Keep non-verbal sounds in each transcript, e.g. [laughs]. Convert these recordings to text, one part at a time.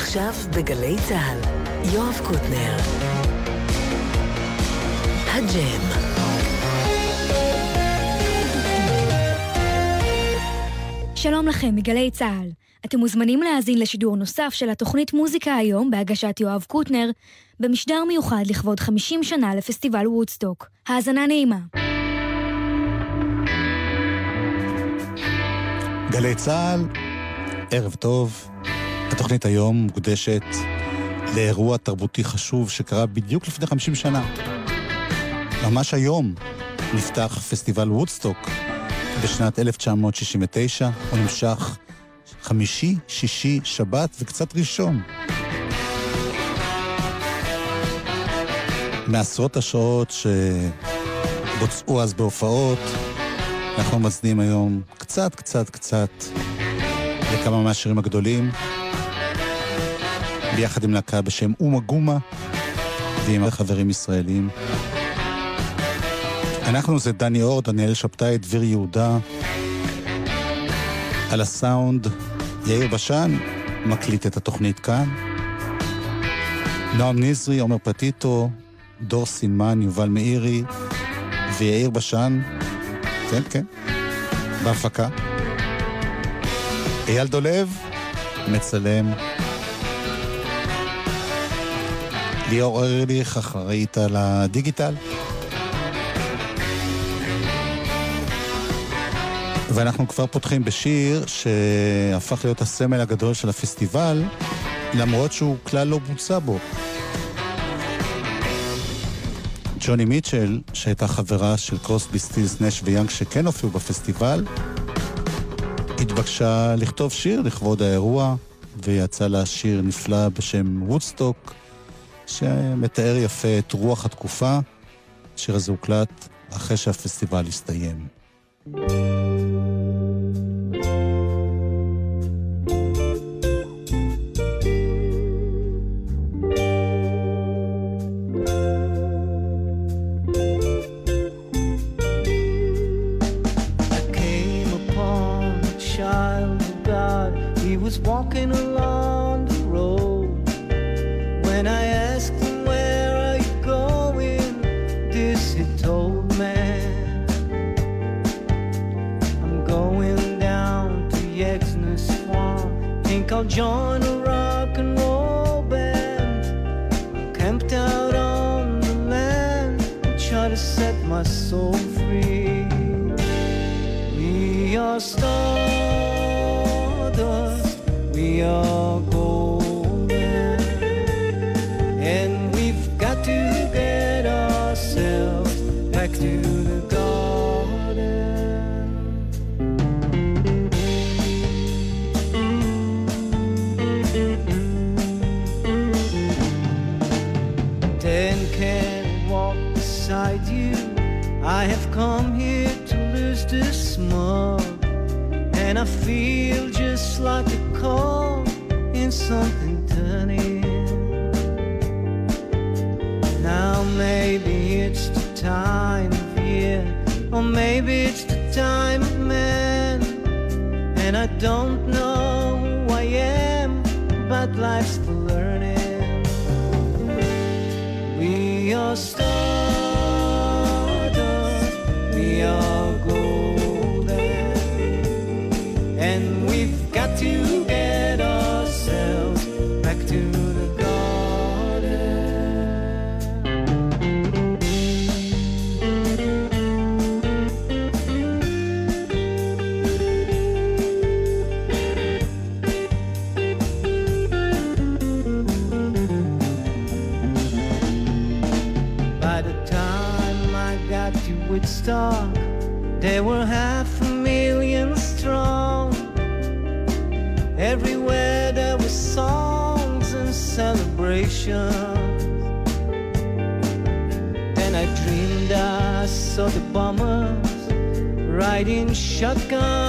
עכשיו בגלי צה"ל, יואב קוטנר. הג'ם. שלום לכם מגלי צה"ל. אתם מוזמנים להאזין לשידור נוסף של התוכנית מוזיקה היום בהגשת יואב קוטנר, במשדר מיוחד לכבוד 50 שנה לפסטיבל וודסטוק. האזנה נעימה. גלי צה"ל, ערב טוב. התוכנית היום מוקדשת לאירוע תרבותי חשוב שקרה בדיוק לפני 50 שנה. ממש היום נפתח פסטיבל וודסטוק בשנת 1969. הוא נמשך חמישי, שישי, שבת וקצת ראשון. מעשרות השעות שבוצעו אז בהופעות, אנחנו מצדיעים היום קצת, קצת, קצת לכמה מהשירים הגדולים, ביחד עם להקה בשם אומה גומה ועם חברים ישראלים. אנחנו זה דני אור, דניאל שבתאי, דביר יהודה. על הסאונד, יאיר בשן מקליט את התוכנית כאן. נועם נזרי, עומר פטיטו, דור סינמן, יובל מאירי ויאיר בשן, כן, כן, בהפקה. אייל דולב, מצלם. ליאור ארליך, אחראית על הדיגיטל. ואנחנו כבר פותחים בשיר שהפך להיות הסמל הגדול של הפסטיבל, למרות שהוא כלל לא בוצע בו. ג'וני מיטשל, שהייתה חברה של קרוסבי סטילס נש ויאנג שכן הופיעו בפסטיבל, התבקשה לכתוב שיר לכבוד האירוע, ויצא לה שיר נפלא בשם וודסטוק, שמתאר יפה את רוח התקופה. השיר הזה הוקלט אחרי שהפסטיבל הסתיים. thank you seen something turning. Now maybe it's the time of year, or maybe it's the time of man, and I don't They were half a million strong. Everywhere there were songs and celebrations. Then I dreamed I saw the bombers riding shotgun.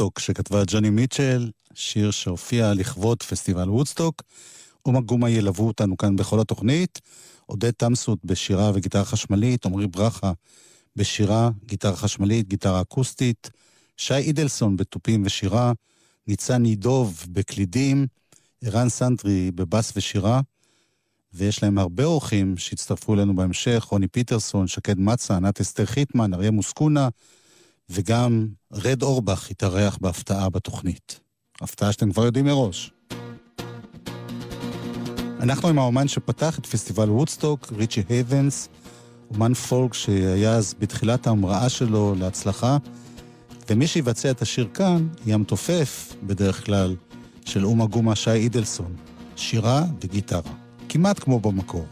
וודסטוק, שכתבה ג'וני מיטשל, שיר שהופיע לכבוד פסטיבל וודסטוק. אומה גומה ילוו אותנו כאן בכל התוכנית. עודד תמסות בשירה וגיטרה חשמלית, עמרי ברכה בשירה, גיטרה חשמלית, גיטרה אקוסטית, שי אידלסון בתופים ושירה, ניצן נידוב בקלידים, ערן סנטרי בבאס ושירה, ויש להם הרבה אורחים שהצטרפו אלינו בהמשך, רוני פיטרסון, שקד מצה, ענת אסתר חיטמן, אריה מוסקונה, וגם רד אורבך התארח בהפתעה בתוכנית. הפתעה שאתם כבר יודעים מראש. אנחנו עם האומן שפתח את פסטיבל וודסטוק, ריצ'י הייבנס, אומן פולק שהיה אז בתחילת ההמראה שלו להצלחה, ומי שיבצע את השיר כאן הוא המתופף, בדרך כלל, של אומה גומה שי אידלסון, שירה וגיטרה, כמעט כמו במקור.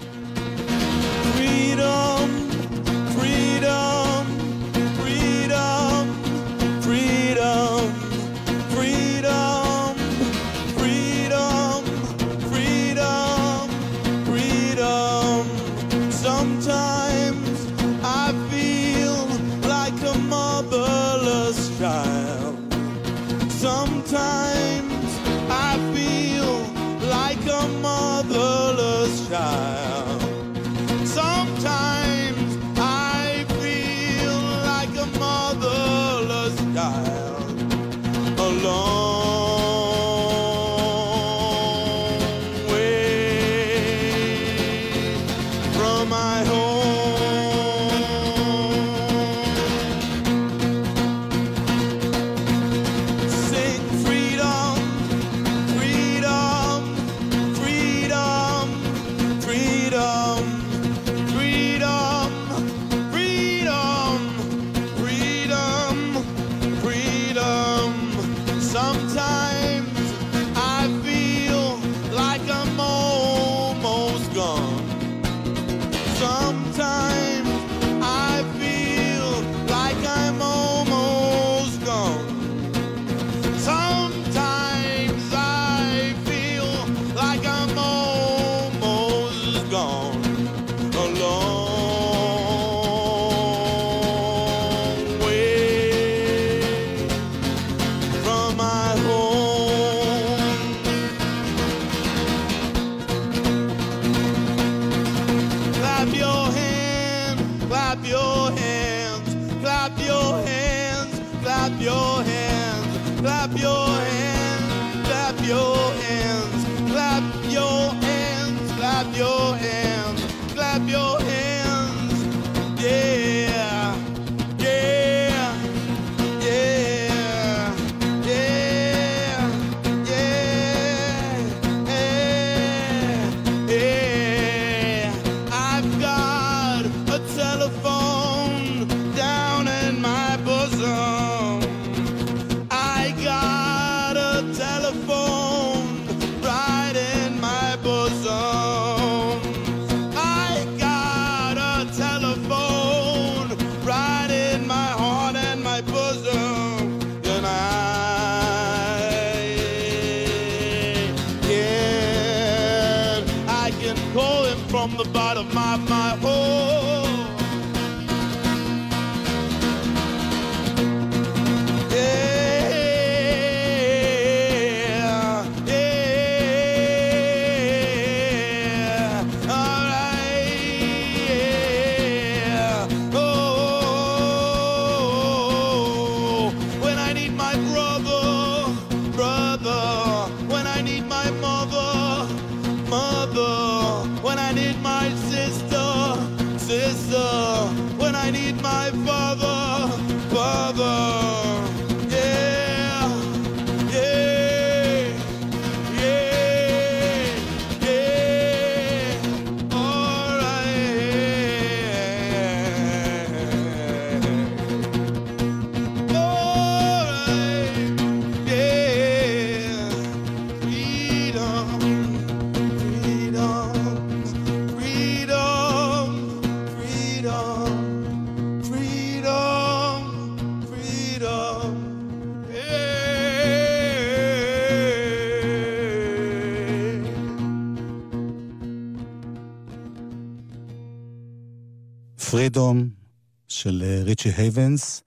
ריצ'י הייבנס.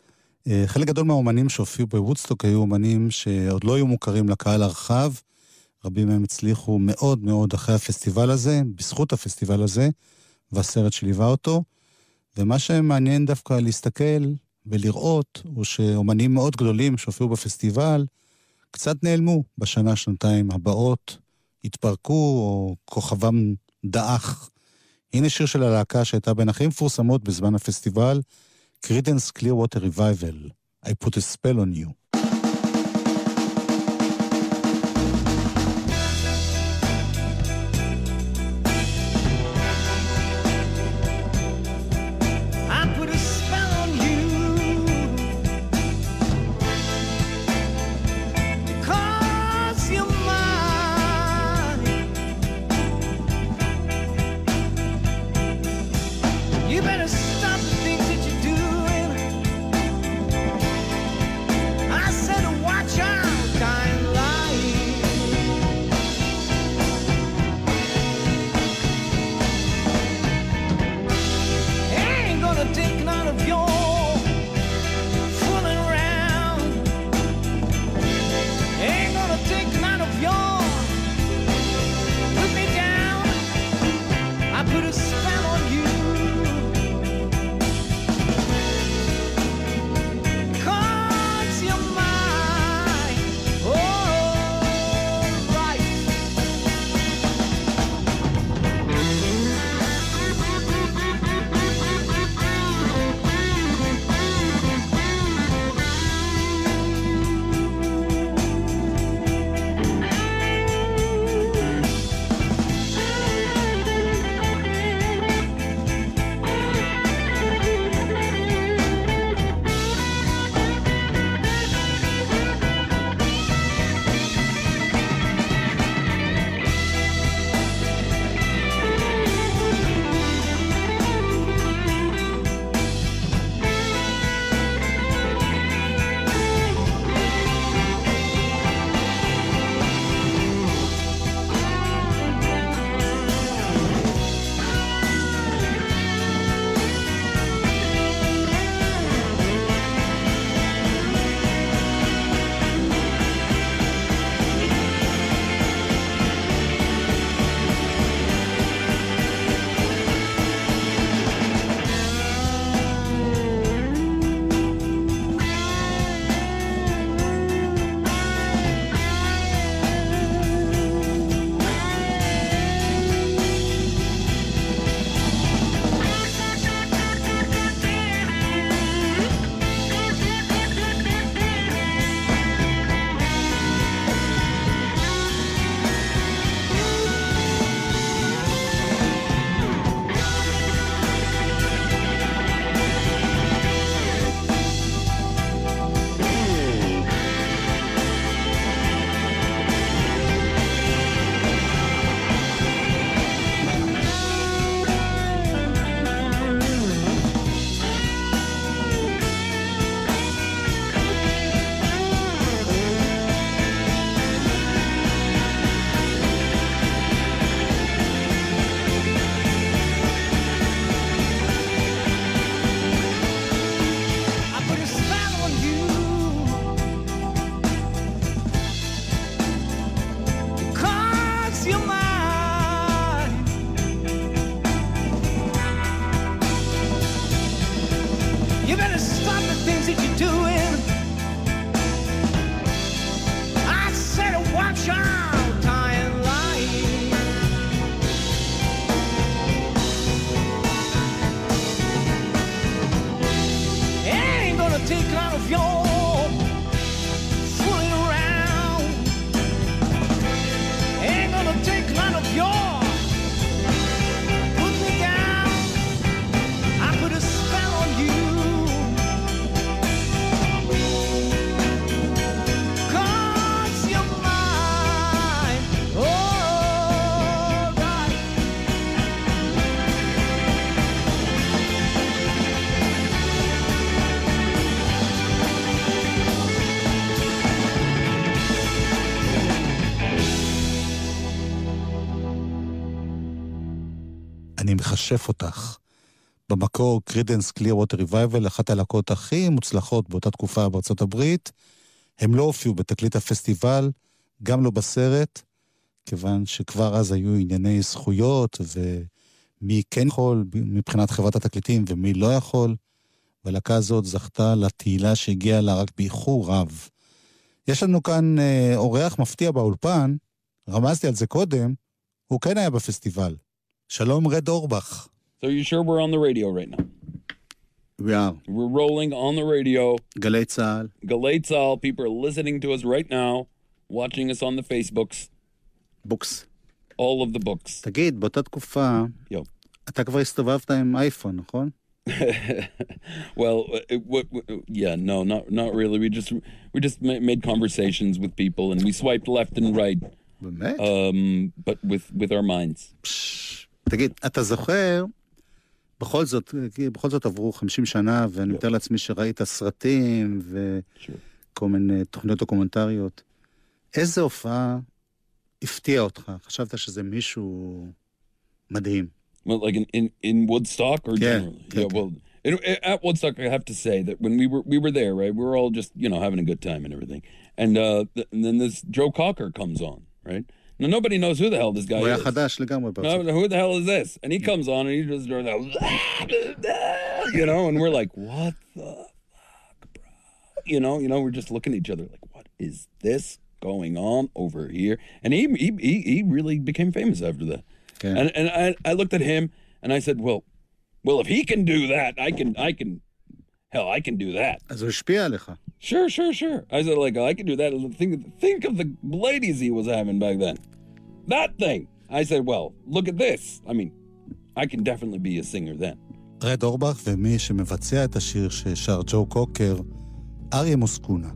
אה, חלק גדול מהאומנים שהופיעו בוודסטוק היו אומנים שעוד לא היו מוכרים לקהל הרחב. רבים מהם הצליחו מאוד מאוד אחרי הפסטיבל הזה, בזכות הפסטיבל הזה, והסרט שליווה אותו. ומה שמעניין דווקא להסתכל ולראות, הוא שאומנים מאוד גדולים שהופיעו בפסטיבל, קצת נעלמו בשנה, שנתיים הבאות, התפרקו, או כוכבם דעך. הנה שיר של הלהקה שהייתה בין הכי מפורסמות בזמן הפסטיבל, קרידנס קליר ווטר ריבייבל, I put a spell on you. מכשף אותך. במקור קרידנס קליר ווטר ריבייבל, אחת הלהקות הכי מוצלחות באותה תקופה בארצות הברית. הם לא הופיעו בתקליט הפסטיבל, גם לא בסרט, כיוון שכבר אז היו ענייני זכויות, ומי כן יכול מבחינת חברת התקליטים ומי לא יכול, והלהקה הזאת זכתה לתהילה שהגיעה לה רק באיחור רב. יש לנו כאן אה, אורח מפתיע באולפן, רמזתי על זה קודם, הוא כן היה בפסטיבל. שלום רד אורבך. So you sure we're on the radio right now? We are. We're rolling on the radio. גלי צה"ל. Galate Sal, people are listening to us right now, watching us on the Facebooks, בוקס. all of the books. תגיד, באותה תקופה, Yo. אתה כבר הסתובבת עם אייפון, נכון? well, uh, it, what, what, yeah, no, not not really. We just we just ma- made conversations with people and we swiped left and right, באמת? um, but with with our minds. תגיד, אתה זוכר, בכל זאת, בכל זאת עברו 50 שנה, ואני מתאר לעצמי שראית סרטים. וכל מיני תוכניות דוקומנטריות. איזה הופעה הפתיעה אותך? חשבת שזה מישהו מדהים. Well, like in, in, in Woodstock or Yeah, generally? yeah, Yeah, well, in, at Woodstock, I have to say that when we were we were there, right, we were all just you know having a good time and everything, and, uh, and then this Joe Cocker comes on, right? Now nobody knows who the hell this guy הוא היה is. חדש לגמרי בארצות. No, who the hell is this? And he comes on and he just does that, you know, and we're like, what the fuck, bro? You know, you know, we're just looking at each other like, what is this going on over here? And he he he, he really became famous after that. כן. And and I, I looked at him and I said, well, well, if he can do that, I can I can, hell, I can do that. אז הוא השפיע עליך. Sure, sure, sure. I said, like, I can do that. Think, think of the ladies he was having back then. That thing. I said, well, look at this. I mean, I can definitely be a singer then. רד אורבך ומי שמבצע את השיר ששר ג'ו קוקר, אריה מוסקונה.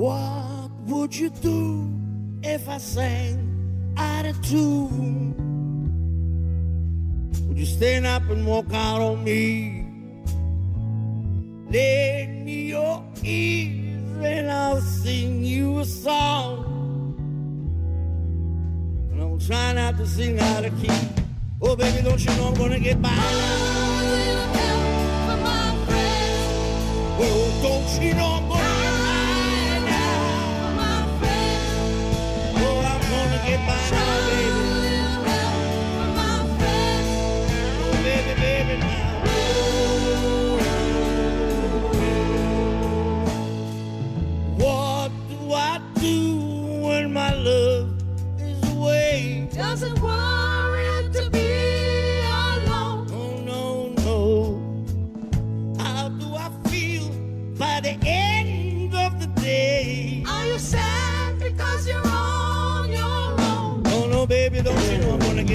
What would you do if I sang out of tune? Would you stand up and walk out on me? Lend me your ears and I'll sing you a song. And I'm trying not to sing out of key. Oh, baby, don't you know I'm gonna get by? Oh, don't you know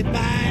goodbye.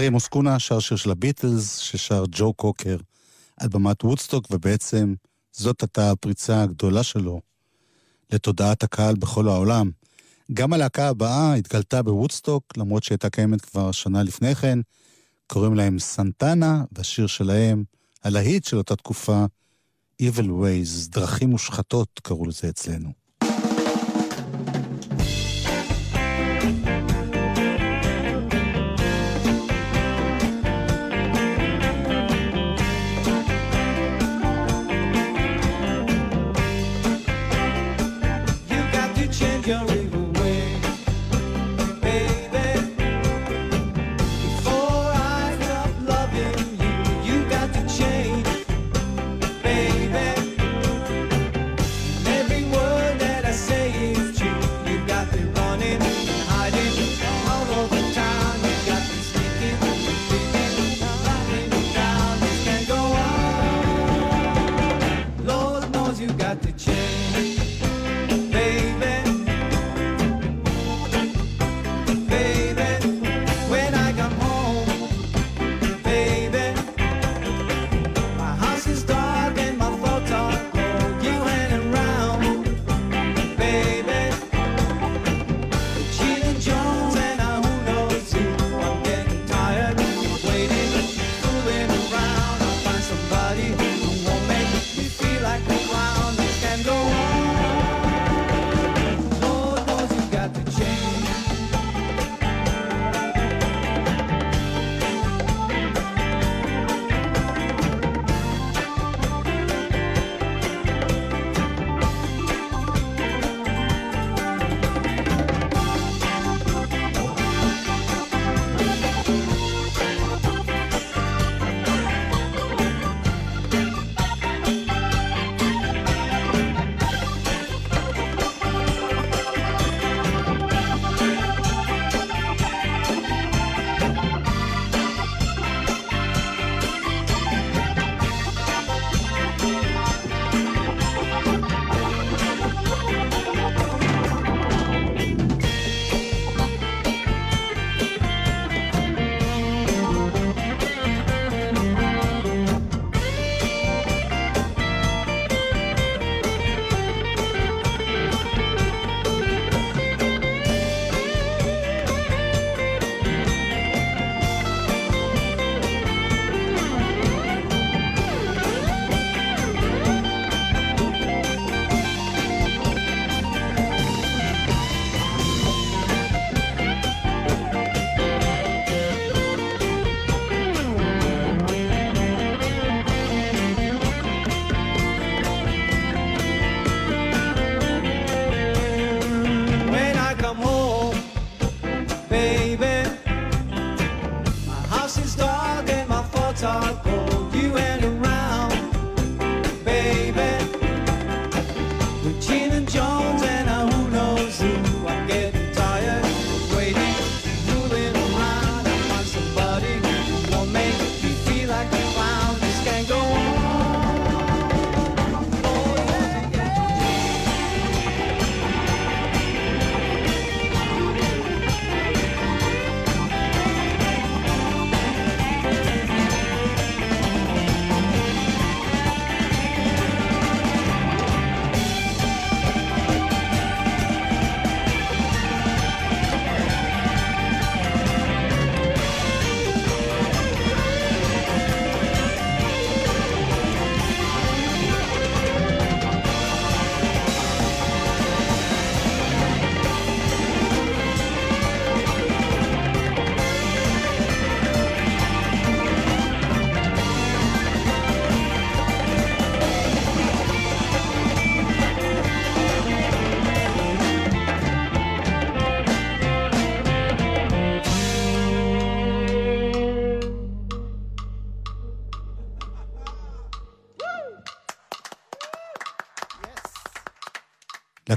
אריה מוסקונה שר שיר של הביטלס, ששר ג'ו קוקר על במת וודסטוק, ובעצם זאת הייתה הפריצה הגדולה שלו לתודעת הקהל בכל העולם. גם הלהקה הבאה התגלתה בוודסטוק, למרות שהייתה קיימת כבר שנה לפני כן. קוראים להם סנטנה, והשיר שלהם, הלהיט של אותה תקופה, Evil Ways, דרכים מושחתות קראו לזה אצלנו.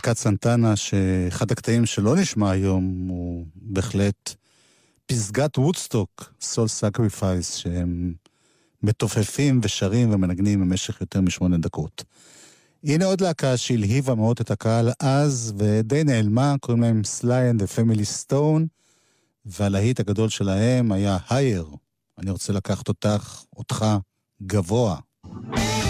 להקת סנטנה, שאחד הקטעים שלא נשמע היום הוא בהחלט פסגת וודסטוק, Soul Sacrifice, שהם מתופפים ושרים ומנגנים במשך יותר משמונה דקות. הנה עוד להקה שהלהיבה מאוד את הקהל אז, ודי נעלמה, קוראים להם Sly and the Family Stone, והלהיט הגדול שלהם היה Higher. אני רוצה לקחת אותך, אותך, גבוה. Hey,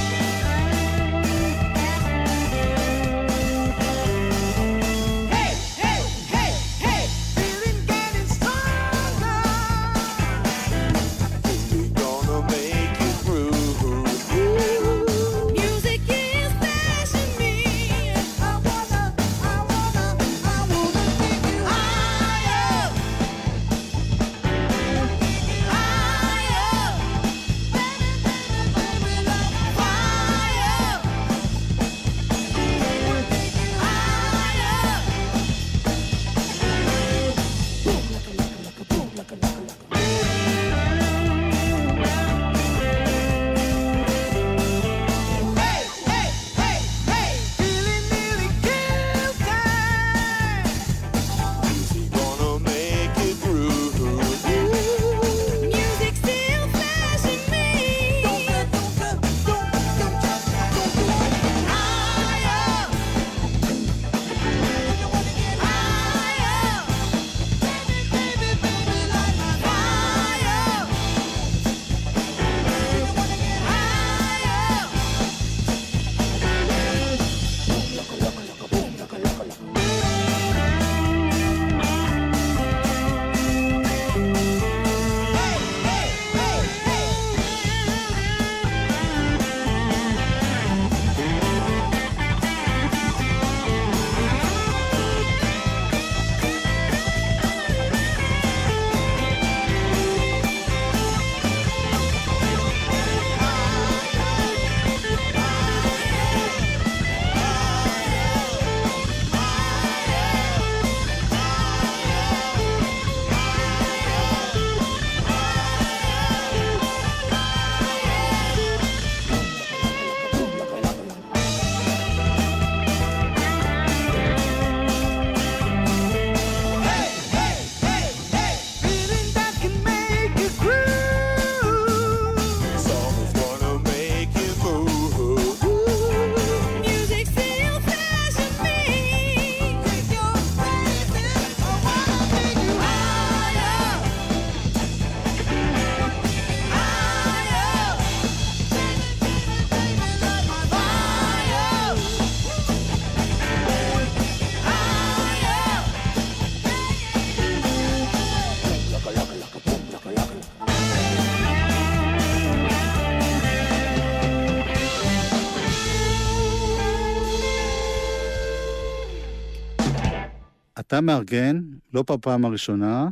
אתה מארגן, לא בפעם הראשונה,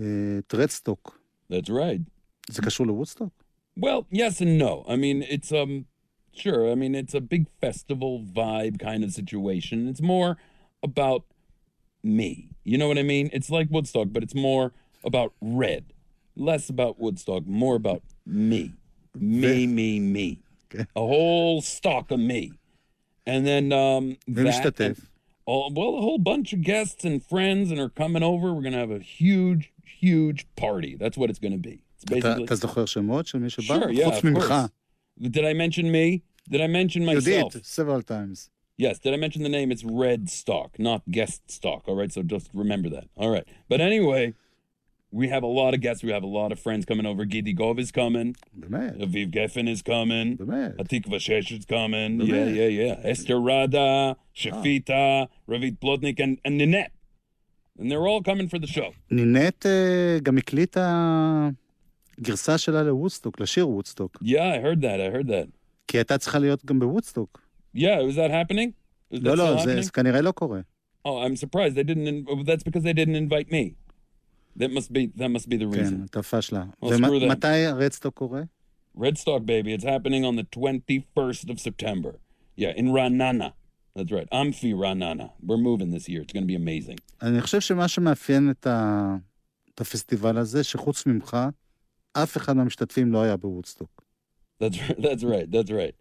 אה, את רדסטוק. That's right. זה קשור לוודסטוק? Well, yes and no. I mean, it's um sure. I mean, it's a big festival vibe kind of situation. It's more about me. You know what I mean? It's like Woodstock, but it's more about red. Less about Woodstock, more about me. Me, me, me. Okay. A whole stock of me. And then um מי that משתתף? Oh, well, a whole bunch of guests and friends and are coming over. We're going to have a huge, huge party. That's what it's going to be. It's אתה basically אתה זוכר שמות של מי שבא? Sure, yeah, חוץ of ממך. course. Did I mention me? Did I mention You myself? did, several times. Yes. Did I mention the name? It's Red Stock, not Guest Stock. All right. So just remember that. All right. But anyway, we have a lot of guests. We have a lot of friends coming over. Gidi Gov is coming. באמת, Aviv Geffen is coming. באמת. Atikva Shesh is coming. Really? Yeah, yeah, yeah. Esther Rada, Shafita, Ravit Plotnik, and, and Ninette. And they're all coming for the show. נינט אה, גם הקליטה גרסה שלה לוודסטוק, לשיר וודסטוק. Yeah, I heard that. I heard that. כי הייתה צריכה להיות גם בוודסטוק. Yeah, was that happening? Is that לא, still לא, happening? זה זה כנראה לא קורה. Oh, I'm surprised they didn't. In- oh, that's because they didn't invite me. That must be that must be the כן, reason. אתה פשלה. Well, screw them. ומתי הרדסטוק קורה? Redstock, baby, it's happening on the 21st of September. Yeah, in Ranana. That's right, Amphi Ranana. We're moving this year. It's going to be amazing. אני חושב שמה שמאפיין את, ה... את הפסטיבל הזה, שחוץ ממך, אף אחד מהמשתתפים לא היה בוודסטוק. That's that's [laughs] right. That's right.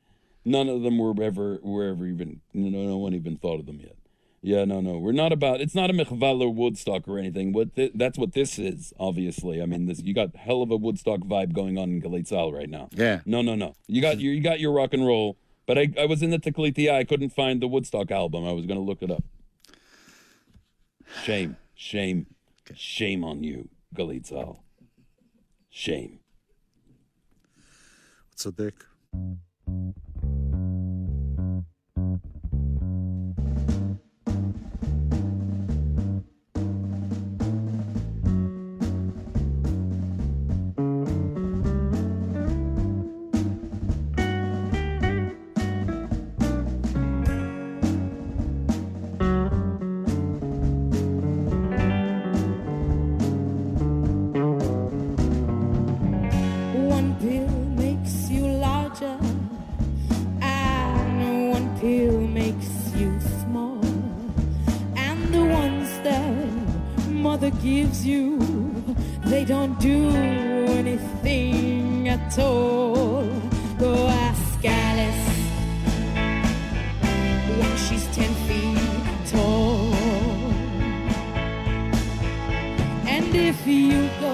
None of them were ever were ever even no no one even thought of them yet. Yeah, no, no. We're not about. It's not a Michval Woodstock or anything. What th- that's what this is, obviously. I mean, this you got hell of a Woodstock vibe going on in Galitzal right now. Yeah. No, no, no. You got your you got your rock and roll, but I, I was in the Teclitia. I couldn't find the Woodstock album. I was gonna look it up. Shame, shame, shame on you, Galitzal. Shame. What's a dick? if you go.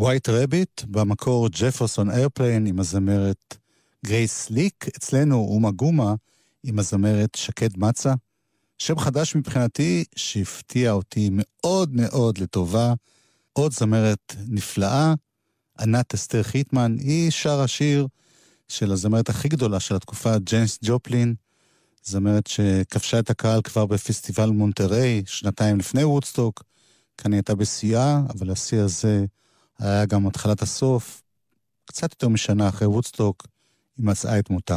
White Rabbit, במקור Jefferson Airplane עם הזמרת גרייס סליק, אצלנו אומה גומה עם הזמרת שקד מצה. שם חדש מבחינתי שהפתיע אותי מאוד מאוד לטובה. עוד זמרת נפלאה, ענת אסתר חיטמן, היא שרה שיר של הזמרת הכי גדולה של התקופה, ג'ניס ג'ופלין, זמרת שכבשה את הקהל כבר בפסטיבל מונטריי, שנתיים לפני וודסטוק. כאן היא הייתה בשיאה, אבל השיא הזה... היה גם התחלת הסוף. קצת יותר משנה אחרי וודסטוק, היא מצאה את מותה.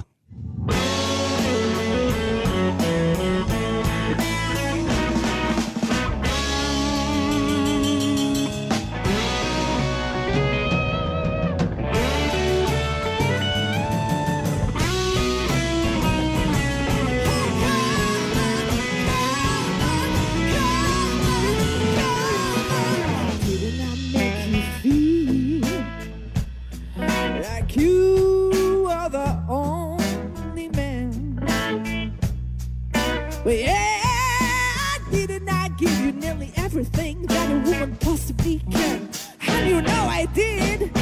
Well, yeah, I didn't I give you nearly everything that a woman possibly can? And you know I did.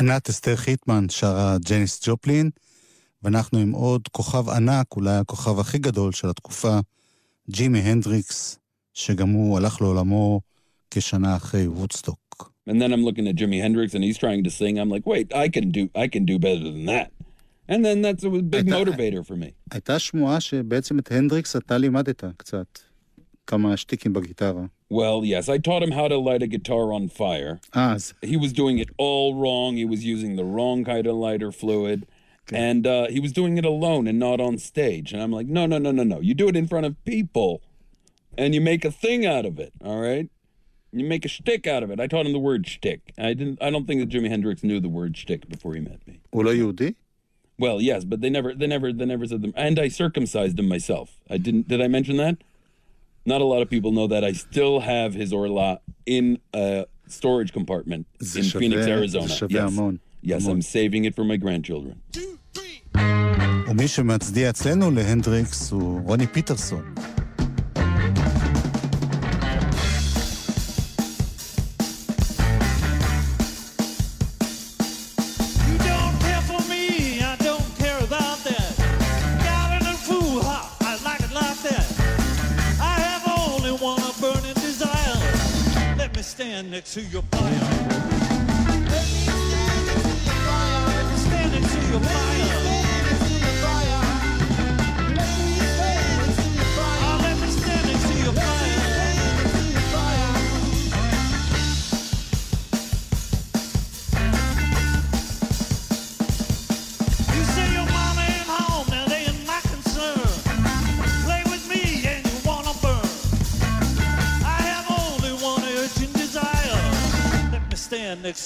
ענת אסתר חיטמן שרה ג'ניס ג'ופלין, ואנחנו עם עוד כוכב ענק, אולי הכוכב הכי גדול של התקופה, ג'ימי הנדריקס, שגם הוא הלך לעולמו כשנה אחרי וודסטוק. And then I'm looking at Jimi Hendrix and he's trying to sing. I'm like, wait, I can do, I can do better than that. And then that's a big, I- motivator for me. הייתה שמועה שבעצם את הנדריקס אתה לימדת קצת, כמה שטיקים בגיטרה. Well, yes, I taught him how to light a guitar on fire. Ah, he was doing it all wrong. He was using the wrong kind of lighter fluid. Okay. And uh, he was doing it alone and not on stage. And I'm like, no, no, no, no, no. You do it in front of people and you make a thing out of it. All right. You make a shtick out of it. I taught him the word shtick. I didn't. I don't think that Jimi Hendrix knew the word shtick before he met me. Well, you did. Well, yes, but they never, they never, they never said them. And I circumcised him myself. I didn't. Did I mention that? Not a lot of people know that. I still have his orla in a storage compartment זה in שווה- Phoenix, זה Arizona. שווה yes, המון. yes, המון. I'm saving it for my grandchildren. ומי שמצדיע אצלנו להנדריקס הוא רוני פיטרסון. it to your fire.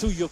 suyo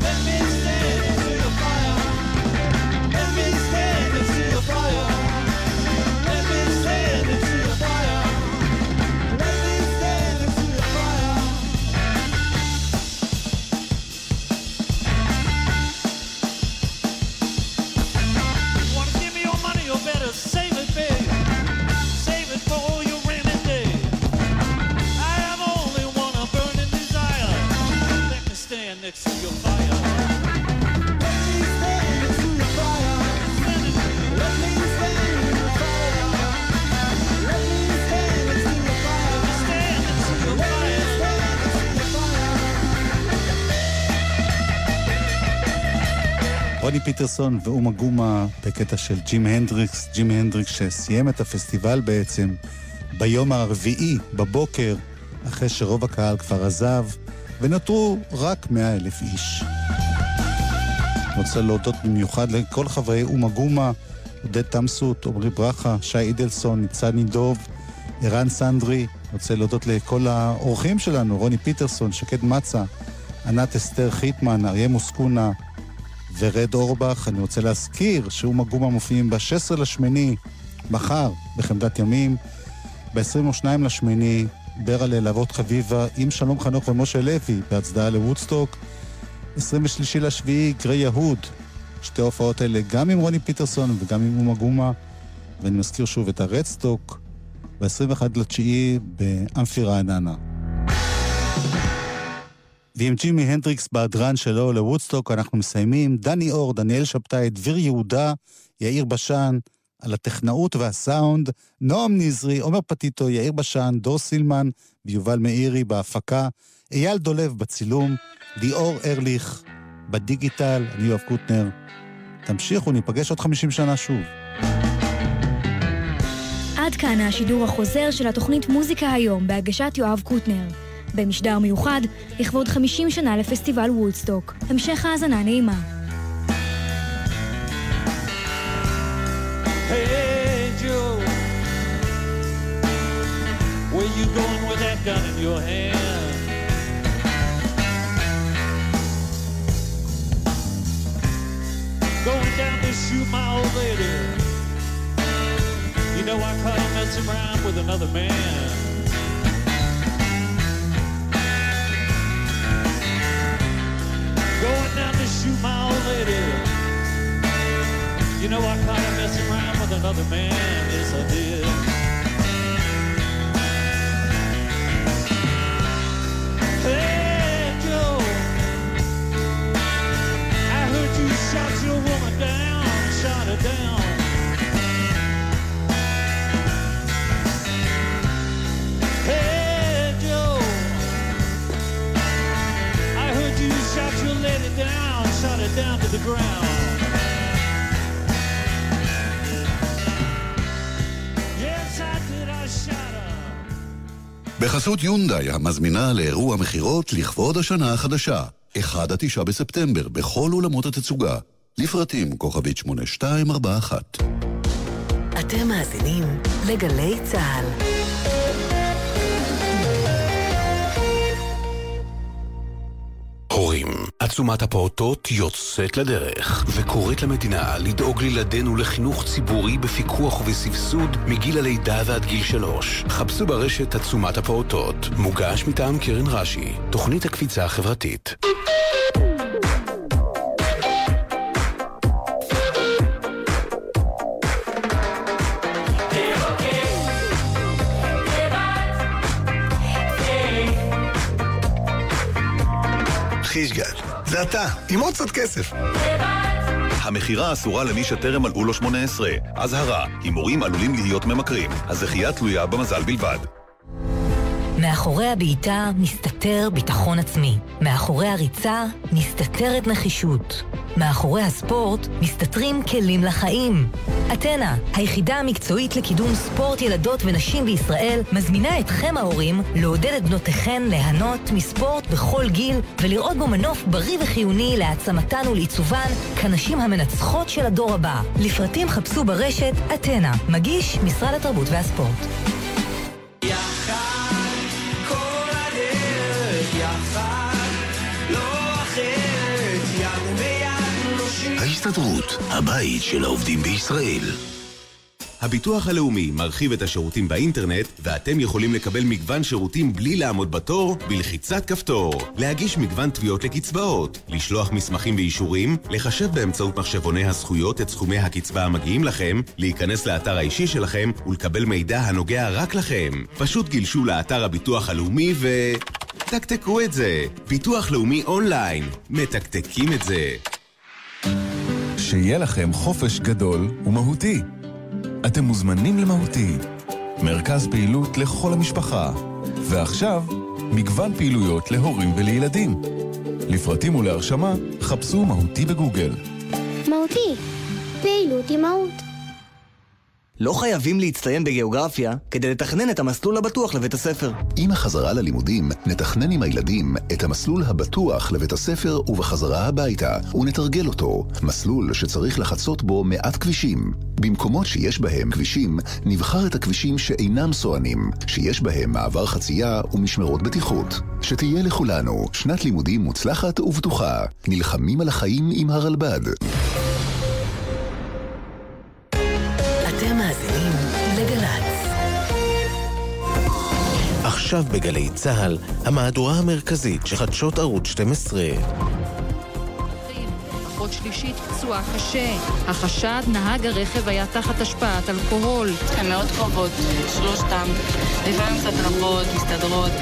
Let me stand רוני פיטרסון ואומה גומה בקטע של ג'ים הנדריקס, ג'ים הנדריקס שסיים את הפסטיבל בעצם ביום הרביעי בבוקר, אחרי שרוב הקהל כבר עזב, ונותרו רק מאה אלף איש. רוצה להודות במיוחד לכל חברי אומה גומה, עודד תמסות, עמרי ברכה, שי אידלסון, ניצני דוב, ערן סנדרי. רוצה להודות לכל האורחים שלנו, רוני פיטרסון, שקד מצה, ענת אסתר חיטמן, אריה מוסקונה, ורד אורבך. אני רוצה להזכיר שאומה גומה מופיעים ב-16 לשמיני, מחר, בחמדת ימים, ב-22 לשמיני, ברלה להבות חביבה עם שלום חנוך ומשה לוי בהצדעה לוודסטוק. 23 לשביעי, גרי יהוד. שתי ההופעות האלה גם עם רוני פיטרסון וגם עם אומה גומה. ואני מזכיר שוב את הרדסטוק ב-21 לתשיעי באמפי רעננה. ועם ג'ימי הנדריקס בהדרן שלו לוודסטוק אנחנו מסיימים. דני אור, דניאל שבתאי, דביר יהודה, יאיר בשן, על הטכנאות והסאונד, נועם נזרי, עומר פטיטו, יאיר בשן, דור סילמן ויובל מאירי בהפקה, אייל דולב בצילום, ליאור ארליך בדיגיטל, אני יואב קוטנר. תמשיכו, ניפגש עוד 50 שנה שוב. עד כאן השידור החוזר של התוכנית מוזיקה היום בהגשת יואב קוטנר. במשדר מיוחד לכבוד 50 שנה לפסטיבל וודסטוק. המשך האזנה נעימה. Hey Joe, where you going with that gun in your hand? Going down to shoot my old lady. You know I caught him messing around with another man. Going down to shoot my old lady. You know I caught her messing around with another man, yes I did. Hey Joe, I heard you shot your woman down, shot her down. To the ground. בחסות יונדאי, המזמינה לאירוע מכירות לכבוד השנה החדשה. 1 עד 9 בספטמבר, בכל אולמות התצוגה. לפרטים כוכבית 8241. אתם מאזינים לגלי צה"ל. הורים, עצומת הפעוטות יוצאת לדרך, וקוראת למדינה לדאוג לילדינו לחינוך ציבורי בפיקוח ובסבסוד מגיל הלידה ועד גיל שלוש. חפשו ברשת עצומת הפעוטות, מוגש מטעם קרן רש"י, תוכנית הקפיצה החברתית. חישגל, זה אתה, עם עוד קצת כסף. המכירה אסורה למי שטרם מלאו לו 18. אזהרה, הימורים עלולים להיות ממכרים. הזכייה תלויה במזל בלבד. מאחורי הבעיטה מסתתר ביטחון עצמי. מאחורי הריצה מסתתרת נחישות. מאחורי הספורט מסתתרים כלים לחיים. אתנה, היחידה המקצועית לקידום ספורט ילדות ונשים בישראל, מזמינה אתכם ההורים לעודד את בנותיכן ליהנות מספורט בכל גיל ולראות בו מנוף בריא וחיוני להעצמתן ולעיצובן כנשים המנצחות של הדור הבא. לפרטים חפשו ברשת אתנה, מגיש משרד התרבות והספורט. כל ההסתדרות, הבית של העובדים בישראל. הביטוח הלאומי מרחיב את השירותים באינטרנט, ואתם יכולים לקבל מגוון שירותים בלי לעמוד בתור, בלחיצת כפתור. להגיש מגוון תביעות לקצבאות, לשלוח מסמכים ואישורים, לחשב באמצעות מחשבוני הזכויות את סכומי הקצבה המגיעים לכם, להיכנס לאתר האישי שלכם ולקבל מידע הנוגע רק לכם. פשוט גילשו לאתר הביטוח הלאומי ו... תקתקו את זה. ביטוח לאומי אונליין. מתקתקים את זה. שיהיה לכם חופש גדול ומהותי. אתם מוזמנים למהותי. מרכז פעילות לכל המשפחה. ועכשיו, מגוון פעילויות להורים ולילדים. לפרטים ולהרשמה, חפשו מהותי בגוגל. מהותי, פעילות עם מהות. לא חייבים להצטיין בגיאוגרפיה כדי לתכנן את המסלול הבטוח לבית הספר. עם החזרה ללימודים, נתכנן עם הילדים את המסלול הבטוח לבית הספר ובחזרה הביתה, ונתרגל אותו. מסלול שצריך לחצות בו מעט כבישים. במקומות שיש בהם כבישים, נבחר את הכבישים שאינם סוענים, שיש בהם מעבר חצייה ומשמרות בטיחות. שתהיה לכולנו שנת לימודים מוצלחת ובטוחה. נלחמים על החיים עם הרלב"ד. עכשיו בגלי צה"ל, המהדורה המרכזית של חדשות ערוץ 12. אחות שלישית פצועה קשה. החשד, נהג הרכב היה תחת השפעת אלכוהול. הן מאוד קרובות, שלושתם. לפעמים קצת רבות, מסתדרות.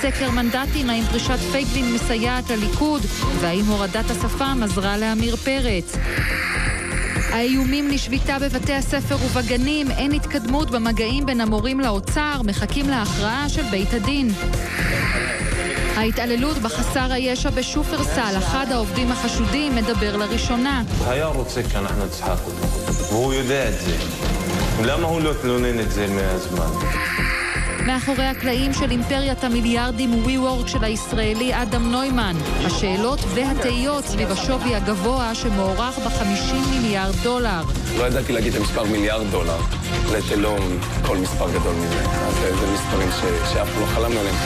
סקר מנדטים, האם פרישת פייגלין מסייעת לליכוד, והאם הורדת השפם עזרה לעמיר פרץ. האיומים לשביתה בבתי הספר ובגנים, אין התקדמות במגעים בין המורים לאוצר, מחכים להכרעה של בית הדין. ההתעללות בחסר הישע בשופרסל, אחד העובדים החשודים מדבר לראשונה. היה רוצה שאנחנו נצחק אותו, והוא יודע את זה. למה הוא לא תלונן את זה מהזמן? מאחורי הקלעים של אימפריית המיליארדים WeWork של הישראלי אדם נוימן, השאלות והתהיות סביב השווי הגבוה שמוערך ב-50 מיליארד דולר. לא ידעתי להגיד את המספר מיליארד דולר, let alone כל מספר גדול מזה. אז זה זה מספרים ש- שאף אחד לא חלם עליהם.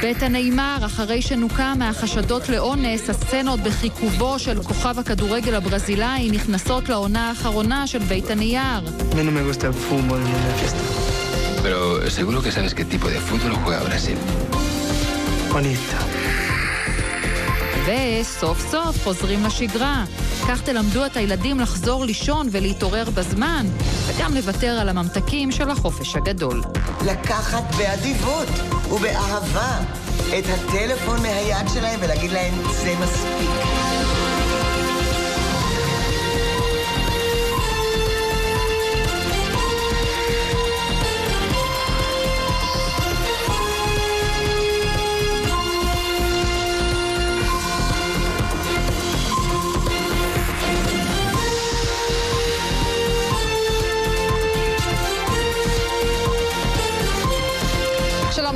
בית הנעימר, אחרי שנוקה מהחשדות לאונס, הסצנות בחיכובו של כוכב הכדורגל הברזילאי נכנסות לעונה האחרונה של בית הנייר. Pero seguro que sabes qué tipo de fútbol juega Brasil. Bonita. וסוף סוף חוזרים לשגרה. כך תלמדו את הילדים לחזור לישון ולהתעורר בזמן, וגם לוותר על הממתקים של החופש הגדול. לקחת באדיבות ובאהבה את הטלפון מהיד שלהם ולהגיד להם, זה מספיק.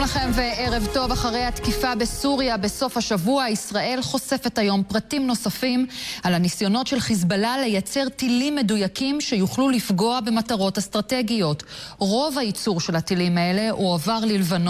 לכם וערב טוב. אחרי התקיפה בסוריה בסוף השבוע, ישראל חושפת היום פרטים נוספים על הניסיונות של חיזבאללה לייצר טילים מדויקים שיוכלו לפגוע במטרות אסטרטגיות. רוב הייצור של הטילים האלה הועבר ללבנון.